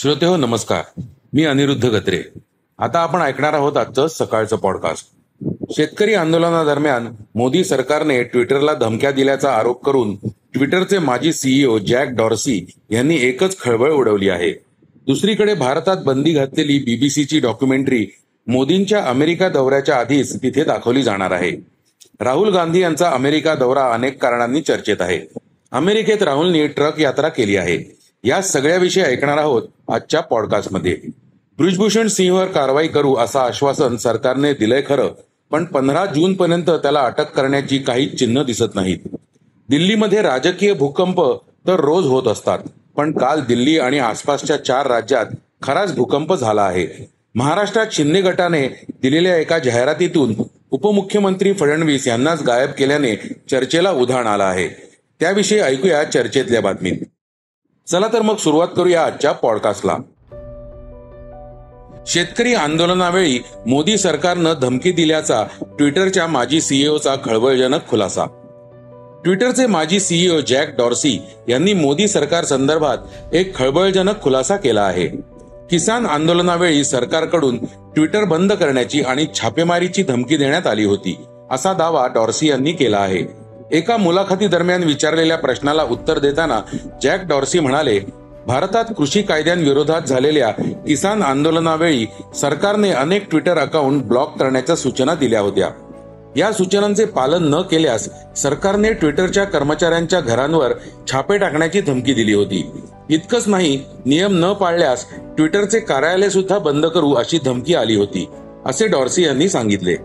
श्रोते हो नमस्कार. मी अनिरुद्ध गत्रे. आता आपण ऐकणार आहोत आजचं सकाळचं पॉडकास्ट शेतकरी आंदोलनादरम्यान मोदी सरकारने ट्विटरला धमक्या दिल्याचा आरोप करून ट्विटरचे माजी सीईओ जॅक डॉर्सी यांनी एकच खळबळ उडवली आहे. दुसरीकडे भारतात बंदी घातलेली बीबीसीची डॉक्युमेंटरी मोदींच्या अमेरिका दौऱ्याच्या आधीच तिथे दाखवली जाणार आहे. राहुल गांधी यांचा अमेरिका दौरा अनेक कारणांनी चर्चेत आहे. अमेरिकेत राहुलनी ट्रक यात्रा केली आहे. या सगळ्याविषयी ऐकणार आहोत आजच्या पॉडकास्टमध्ये. ब्रिजभूषण सिंहवर कारवाई करू असं आश्वासन सरकारने दिलंय खरं पण पंधरा जून पर्यंत त्याला अटक करण्याची काही चिन्ह दिसत नाहीत. दिल्लीमध्ये राजकीय भूकंप तर रोज होत असतात पण काल दिल्ली आणि आसपासच्या चार राज्यात खराच भूकंप झाला आहे. महाराष्ट्रात शिंदे गटाने दिलेल्या एका जाहिरातीतून उपमुख्यमंत्री फडणवीस यांनाच गायब केल्याने चर्चेला उधाण आलं आहे. त्याविषयी ऐकूया चर्चेतल्या बातमीत. चला तर मग सुरुवात करूया आजच्या पॉडकास्टला शेतकरी आंदोलनावेळी मोदी सरकारनं धमकी दिल्याचा ट्विटरच्या माजी सीईओचा खळबळजनक खुलासा. ट्विटरचे माजी सीईओ जॅक डॉर्सी यांनी मोदी सरकार संदर्भात एक खळबळजनक खुलासा केला आहे. किसान आंदोलनावेळी सरकारकडून ट्विटर बंद करण्याची आणि छापेमारीची धमकी देण्यात आली होती असा दावा डॉर्सी यांनी केला आहे. एका मुलाखती दरम्यान विचारलेल्या प्रश्नाला उत्तर देताना जॅक डॉर्सी म्हणाले भारतात कृषी कायद्यांविरोधात झालेल्या किसान आंदोलनावेळी सरकारने अनेक ट्विटर अकाउंट ब्लॉक करण्याच्या सूचना दिल्या होत्या. या सूचनांचे पालन न केल्यास सरकारने ट्विटरच्या कर्मचाऱ्यांच्या घरांवर छापे टाकण्याची धमकी दिली होती. इतकंच नाही नियम न पाळल्यास ट्विटरचे कार्यालय सुद्धा बंद करू अशी धमकी आली होती असे डॉर्सी यांनी सांगितले.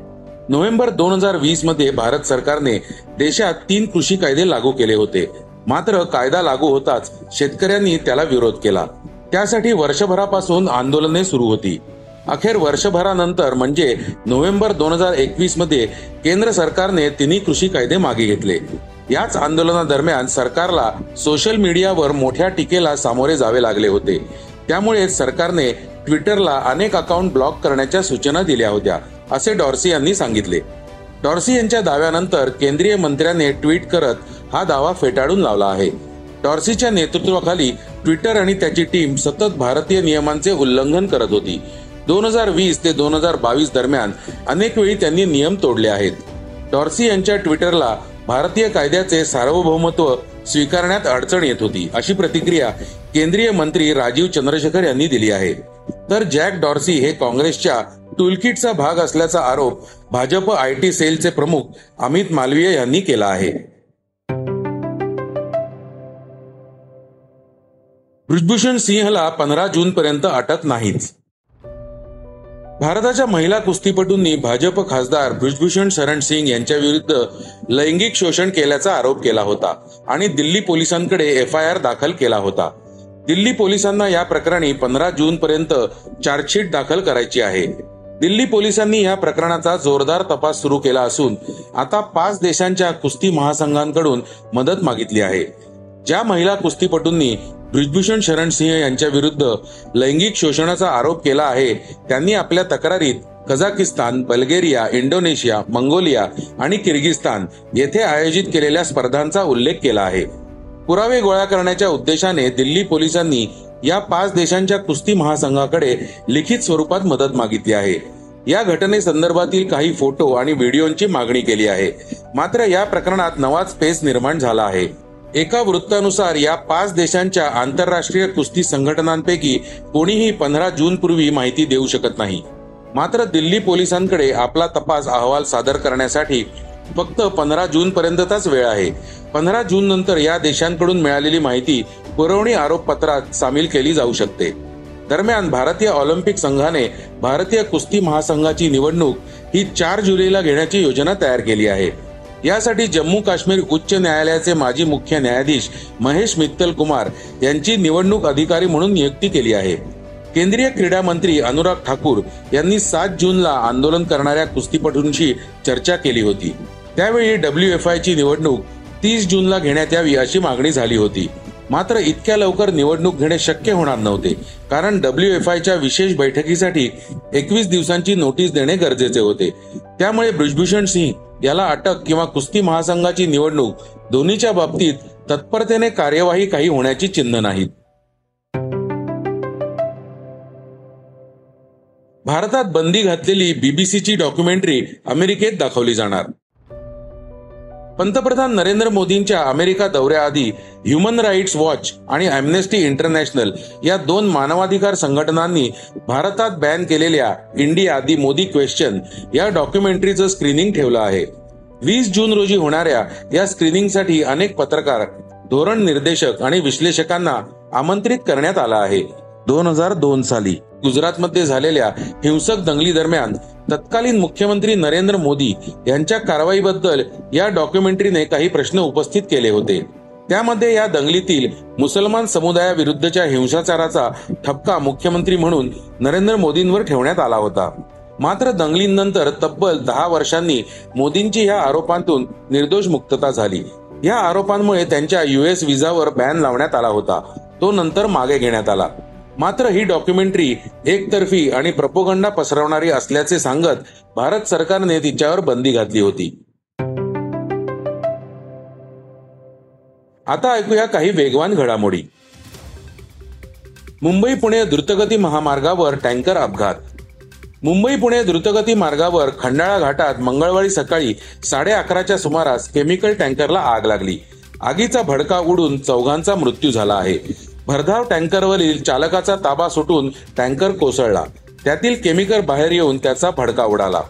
नोव्हेंबर दोन हजार वीसमध्ये भारत सरकारने देशात तीन कृषी कायदे लागू केले होते. मात्र कायदा लागू होताच शेतकऱ्यांनी त्याला विरोध केला. त्यासाठी वर्षभरापासून आंदोलने सुरू होती. अखेर वर्षभरानंतर म्हणजे नोव्हेंबर दोन हजार एकवीसमध्ये केंद्र सरकारने तिन्ही कृषी कायदे मागे घेतले. याच आंदोलनादरम्यान सरकारला सोशल मीडियावर मोठ्या टीकेला सामोरे जावे लागले होते. त्यामुळे सरकारने ट्विटरला अनेक अकाउंट ब्लॉक करण्याच्या सूचना दिल्या होत्या. असे डॉर्सी यांनी सांगितले. डॉर्सी यांच्या दाव्यानंतर केंद्रीय मंत्र्याने ट्विट करत हा दावा फेटाळून लावला आहे. डॉर्सीच्या नेतृत्वाखाली ट्विटर आणि त्याची टीम सतत भारतीय नियमांचे उल्लंघन करत होती. दोन हजार वीस ते दोन हजार बावीस दरम्यान अनेक वेळी त्यांनी नियम तोडले आहेत. डॉर्सी यांच्या ट्विटरला भारतीय कायद्याचे सार्वभौमत्व स्वीकारण्यात अडचण येत होती अशी प्रतिक्रिया केंद्रीय मंत्री राजीव चंद्रशेखर यांनी दिली आहे. तर जॅक डॉर्सी हे काँग्रेसच्या टूलकिटचा भाग असल्याचा आरोप भाजप आय टी सेलचे प्रमुख अमित मालवीय यांनी केला आहे. ब्रिजभूषण सिंहला पंधरा जून पर्यंत अटक नाहीच. भारताच्या महिला कुस्तीपटूंनी भाजप खासदार ब्रिजभूषण शरण सिंग यांच्या विरुद्ध लैंगिक शोषण केल्याचा आरोप केला होता आणि दिल्ली पोलिसांकडे एफ आय आर दाखल केला होता. दिल्ली पोलिसांना या प्रकरणी पंधरा जून पर्यंत चार्जशीट दाखल करायची आहे. दिल्ली पोलिसांनी या प्रकरणाचा जोरदार तपास सुरू केला असून आता पाच देशांच्या कुस्ती महासंघांकडून मदत मागितली आहे. ज्या महिला कुस्तीपटूंनी ब्रिजभूषण शरण सिंह यांच्या विरुद्ध लैंगिक शोषणाचा आरोप केला आहे त्यांनी आपल्या तक्रारीत कझाकिस्तान बल्गेरिया इंडोनेशिया मंगोलिया आणि किर्गिस्तान येथे आयोजित केलेल्या स्पर्धांचा उल्लेख केला आहे. पुरावे गोळा करण्याच्या उद्देशाने दिल्ली पोलिसांनी या पाच देशांच्या कुस्ती महासंघाकडे लिखित स्वरूपात मदत मागितली आहे. या घटनेसंदर्भातील काही फोटो आणि व्हिडिओंची मागणी केली आहे. मात्र या प्रकरणात नवाच पेस निर्माण झाला आहे. एका वृत्तानुसार या पाच देशांच्या आंतरराष्ट्रीय कुस्ती संघटनांपैकी कोणीही पंधरा जून पूर्वी माहिती देऊ शकत नाही. मात्र दिल्ली पोलिसांकडे आपला तपास अहवाल सादर करण्यासाठी फक्त पंधरा जून पर्यंतचाच वेळ आहे. पंधरा जून नंतर या देशांकडून मिळालेली माहिती पुरवणी आरोपपत्रात सामील केली जाऊ शकते. दरम्यान भारतीय ऑलिम्पिक संघाने भारतीय कुस्ती महासंघाची निवडणूक ही चार जुलैला घेण्याची योजना तयार केली आहे. यासाठी जम्मू काश्मीर उच्च न्यायालयाचे माजी मुख्य न्यायाधीश महेश मित्तल कुमार यांची निवडणूक अधिकारी म्हणून नियुक्ती केली आहे. केंद्रीय क्रीडा मंत्री अनुराग ठाकूर यांनी सात जूनला आंदोलन करणाऱ्या कुस्तीपटूंशी चर्चा केली होती. त्यावेळी डब्ल्यू एफ आयची निवडणूक तीस जूनला घेण्यात यावी अशी मागणी झाली होती. मात्र इतक्या लवकर निवडणूक घेणे शक्य होणार नव्हते. कारण डब्ल्यू एफ आयच्या विशेष बैठकीसाठी एकवीस दिवसांची नोटीस देणे गरजेचे होते. त्यामुळे ब्रिजभूषण सिंह याला अटक किंवा कुस्ती महासंघाची निवडणूक दोन्हीच्या बाबतीत तत्परतेने कार्यवाही काही होण्याची चिन्ह नाहीत. भारतात बंदी घातलेली बीबीसीची डॉक्युमेंटरी अमेरिकेत दाखवली जाणार. पंतप्रधान नरेंद्र मोदींच्या अमेरिका दौऱ्याआधी ह्युमन राईट्स वॉच आणि अॅम्नेस्टी इंटरनॅशनल या दोन मानवाधिकार संघटनांनी भारतात बॅन केलेल्या इंडिया दी मोदी क्वेश्चन या डॉक्युमेंटरीचं स्क्रीनिंग ठेवलं आहे. वीस जून रोजी होणाऱ्या या स्क्रीनिंगसाठी अनेक पत्रकार धोरण निर्देशक आणि विश्लेषकांना आमंत्रित करण्यात आला आहे. दोन हजार दोन साली गुजरातमध्ये झालेल्या हिंसक दंगली दरम्यान तत्कालीन मुख्यमंत्री नरेंद्र मोदी यांच्या कारवाईबद्दल या डॉक्युमेंटरीने काही प्रश्न उपस्थित केले होते. त्यामध्ये या दंगलीतील मुसलमान समुदायाविरुद्धच्या हिंसाचाराचा ठपका मुख्यमंत्री म्हणून नरेंद्र मोदींवर ठेवण्यात आला होता. मात्र दंगलींनंतर तब्बल दहा वर्षांनी मोदींची या आरोपांतून निर्दोष मुक्तता झाली. या आरोपांमुळे त्यांच्या युएस विजावर बॅन लावण्यात आला होता. तो नंतर मागे घेण्यात आला. मात्र ही डॉक्युमेंटरी एकतर्फी आणि प्रपोगंडा पसरवणारी असल्याचे सांगत भारत सरकारने तिच्यावर बंदी घातली होती. आता ऐकूया काही वेगवान घडामोडी. मुंबई पुणे द्रुतगती महामार्गावर टँकर अपघात. मुंबई पुणे द्रुतगती मार्गावर खंडाळा घाटात मंगळवारी सकाळी साडे अकराच्या सुमारास केमिकल टँकरला आग लागली. आगीचा भडका उडून चौघांचा मृत्यू झाला आहे. भरधाव टँकरवरील चालकाचा ताबा सुटून टँकर कोसळला. त्यातील केमिकल बाहेर येऊन त्याचा भडका उडाला.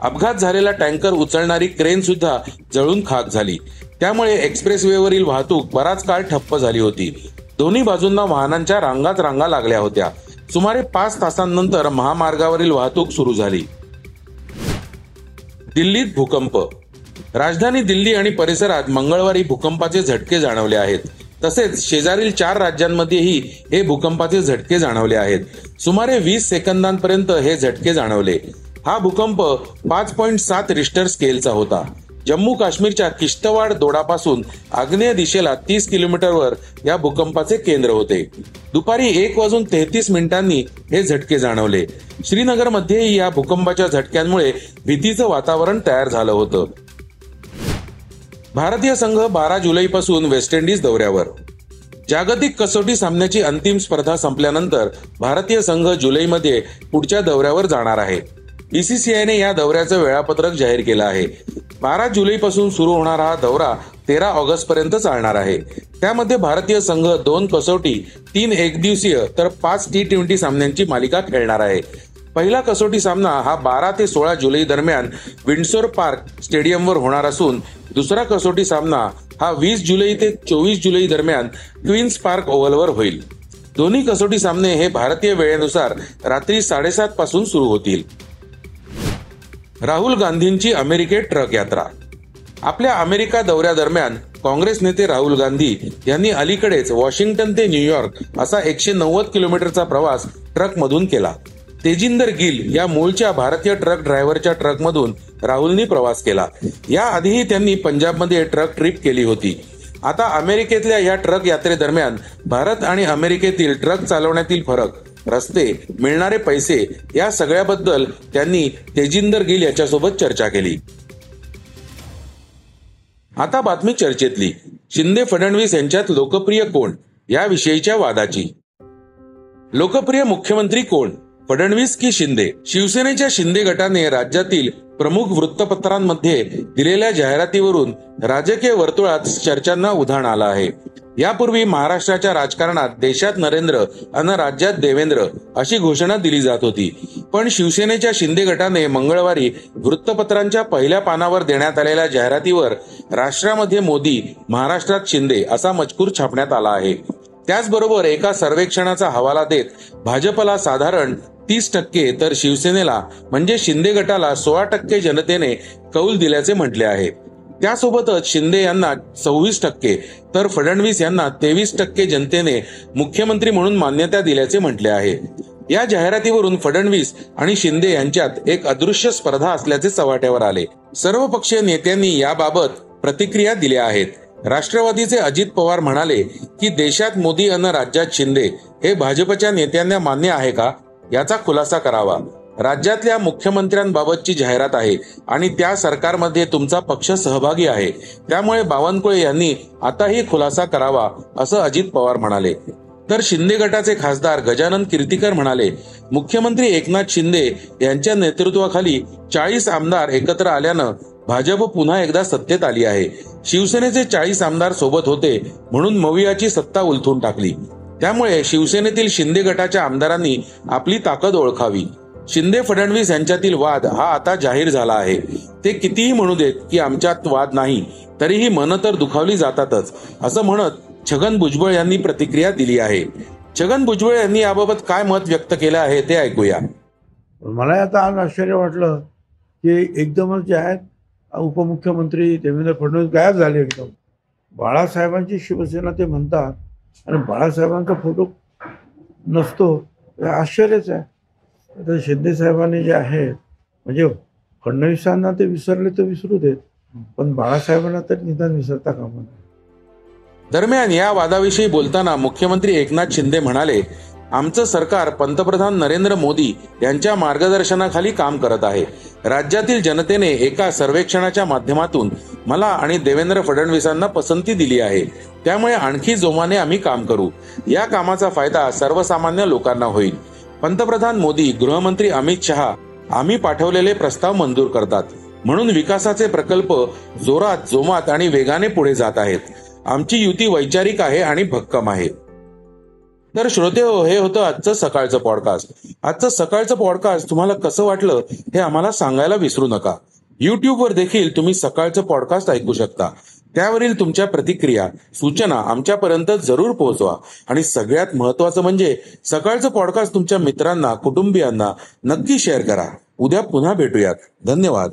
अपघात झालेला टँकर उचलणारी क्रेन सुद्धा जळून खाक झाली. त्यामुळे एक्सप्रेसवेवरील वाहतूक बराच काळ ठप्प झाली होती. दोन्ही बाजूंना वाहनांच्या रांगात रांगा लागल्या होत्या. सुमारे पाच तासांनंतर महामार्गावरील वाहतूक सुरू झाली. दिल्लीत भूकंप. राजधानी दिल्ली आणि परिसरात मंगळवारी भूकंपाचे झटके जाणवले आहेत. तसेच शेजारील चार राज्यांमध्येही हे भूकंपाचे झटके जाणवले आहेत. सुमारे वीस सेकंदांपर्यंत हे झटके जाणवले. हा भूकंप पाच पॉईंट सात रिस्टर स्केलचा होता. जम्मू काश्मीरच्या किश्तवाड दोडापासून आग्नेय दिशेला तीस किलोमीटरवर या भूकंपाचे केंद्र होते. दुपारी एक वाजून तेहतीस मिनिटांनी हे झटके जाणवले. श्रीनगरमध्येही या भूकंपाच्या झटक्यांमुळे भीतीचं वातावरण तयार झालं होतं. भारतीय संघ बारा जुलैपासून वेस्ट इंडिज दौऱ्यावर. जागतिक कसोटी सामन्याची अंतिम स्पर्धा संपल्यानंतर भारतीय संघ जुलैमध्ये पुढच्या दौऱ्यावर जाणार आहे. बीसीसीआयने या दौऱ्याचं वेळापत्रक जाहीर केलं आहे. बारा जुलैपासून सुरू होणारा हा दौरा तेरा ऑगस्ट पर्यंत चालणार आहे. त्यामध्ये भारतीय संघ दोन कसोटी तीन एकदिवसीय तर पाच टी ट्वेंटी सामन्यांची मालिका खेळणार आहे. पहिला कसोटी सामना हा बारा ते सोळा जुलै दरम्यान विंडसोर पार्क स्टेडियमवर होणार असून दुसरा कसोटी सामना हा वीस जुलै ते चोवीस जुलै दरम्यान क्वीन्स पार्क ओव्हलवर होईल. दोन्ही कसोटी सामने हे भारतीय वेळेनुसार रात्री साडेसात पासून सुरू होतील. राहुल गांधींची अमेरिकेत ट्रक यात्रा. आपल्या अमेरिका दौऱ्यादरम्यान काँग्रेस नेते राहुल गांधी यांनी अलीकडेच वॉशिंग्टन ते न्यूयॉर्क असा एकशे नव्वद किलोमीटरचा प्रवास ट्रकमधून केला. तेजिंदर गिल या मूळच्या भारतीय ट्रक ड्रायव्हरच्या ट्रकमधून राहुलनी प्रवास केला. या आधीही त्यांनी पंजाबमध्ये ट्रक ट्रिप केली होती. आता अमेरिकेतल्या या ट्रक यात्रेदरम्यान भारत आणि अमेरिकेतील ट्रक चालवण्यातील फरक रस्ते मिळणारे पैसे या सगळ्याबद्दल त्यांनी तेजिंदर गिल याच्यासोबत चर्चा केली. आता बातमी चर्चेतली. शिंदे फडणवीस यांच्यात लोकप्रिय कोण? याविषयीच्या वादाची. लोकप्रिय मुख्यमंत्री कोण? फडणवीस की शिंदे? शिवसेनेच्या शिंदे गटाने राज्यातील प्रमुख वृत्तपत्रांमध्ये दिलेल्या जाहिरातीवरून राजकीय वर्तुळात चर्चांना उधाण आलं आहे. यापूर्वी महाराष्ट्राच्या राजकारणात देशात नरेंद्र आणि राज्यात देवेंद्र अशी घोषणा दिली जात होती. पण शिवसेनेच्या शिंदे गटाने मंगळवारी वृत्तपत्रांच्या पहिल्या पानावर देण्यात आलेल्या जाहिरातीवर राष्ट्रामध्ये मोदी महाराष्ट्रात शिंदे असा मजकूर छापण्यात आला आहे. त्याचबरोबर एका सर्वेक्षणाचा हवाला देत भाजपला साधारण तीस टक्के तर शिवसेनेला म्हणजे शिंदे गटाला सोळा टक्के जनतेने कौल दिल्याचे म्हटले आहे. त्यासोबतच शिंदे यांना सव्वीस टक्के तर फडणवीस यांना तेवीस टक्के जनतेने मुख्यमंत्री म्हणून मान्यता दिल्याचे म्हटले आहे. या जाहिरातीवरून फडणवीस आणि शिंदे यांच्यात एक अदृश्य स्पर्धा असल्याचे चव्हाट्यावर आले. सर्व पक्षीय नेत्यांनी याबाबत प्रतिक्रिया दिल्या आहेत. राष्ट्रवादीचे अजित पवार म्हणाले की देशात मोदी अन राज्यात शिंदे हे भाजपच्या नेत्यांना मान्य आहे का? याचा खुलासा करावा. राज्यातल्या मुख्यमंत्र्यांबाबतची जाहिरात आहे आणि त्या सरकारमध्ये तुमचा पक्ष सहभागी आहे. त्यामुळे बावनकुळे यांनी आताही खुलासा करावा असं अजित पवार म्हणाले. तर शिंदे गटाचे खासदार गजानन कीर्तीकर म्हणाले मुख्यमंत्री एकनाथ शिंदे यांच्या नेतृत्वाखाली चाळीस आमदार एकत्र आल्यानं भाजप पुन्हा एकदा सत्तेत आली आहे. शिवसेनेचे चाळीस आमदार सोबत होते म्हणून मवियाची सत्ता उलथून टाकली. त्यामुळे शिवसेनेतील शिंदे गटाच्या आमदारांनी आपली ताकद ओळखावी. शिंदे फडणवीस यांच्यातील वाद हा आता जाहीर झाला आहे. ते कितीही म्हणू देत की आमच्यात वाद नाही तरीही मन तर दुखावली जातातच असं म्हणत छगन भुजबळ यांनी प्रतिक्रिया दिली आहे. छगन भुजबळ यांनी याबाबत काय मत व्यक्त केलं आहे ते ऐकूया. मला आता आज आश्चर्य वाटलं की एकदमच जे आहेत उपमुख्यमंत्री देवेंद्र फडणवीस गायब झाले एकदम. बाळासाहेबांची शिवसेना ते म्हणतात आणि बाळासाहेबांचा फोटो नसतो हे आश्चर्यच आहे. आता शिंदे साहेबांनी जे आहे म्हणजे फडणवीसांना ते विसरले तर विसरू देत पण बाळासाहेबांना तर निदान विसरता कामा नये. दरम्यान या वादाविषयी बोलताना मुख्यमंत्री एकनाथ शिंदे म्हणाले आमचं सरकार पंतप्रधान नरेंद्र मोदी यांच्या मार्गदर्शनाखाली काम करत आहे. राज्यातील जनतेने एका सर्वेक्षणाच्या माध्यमातून मला आणि देवेंद्र फडणवीसांना पसंती दिली आहे. त्यामुळे आणखी जोमाने आम्ही काम करू. या कामाचा फायदा सर्वसामान्य लोकांना होईल. पंतप्रधान मोदी गृहमंत्री अमित शहा आम्ही पाठवलेले प्रस्ताव मंजूर करतात. म्हणून विकासाचे प्रकल्प जोरात जोमात आणि वेगाने पुढे जात आहेत. आमची युती वैचारिक आहे आणि भक्कम आहे. तर श्रोते हो हे होतं आजचं सकाळचं पॉडकास्ट आजचं सकाळचं पॉडकास्ट तुम्हाला कसं वाटलं हे आम्हाला सांगायला विसरू नका. युट्यूबवर देखील तुम्ही सकाळचं पॉडकास्ट ऐकू शकता. त्यावरील तुमच्या प्रतिक्रिया सूचना आमच्यापर्यंत जरूर पोहोचवा. आणि सगळ्यात महत्वाचं म्हणजे सकाळचं पॉडकास्ट तुमच्या मित्रांना कुटुंबियांना नक्की शेअर करा. उद्या पुन्हा भेटूयात. धन्यवाद.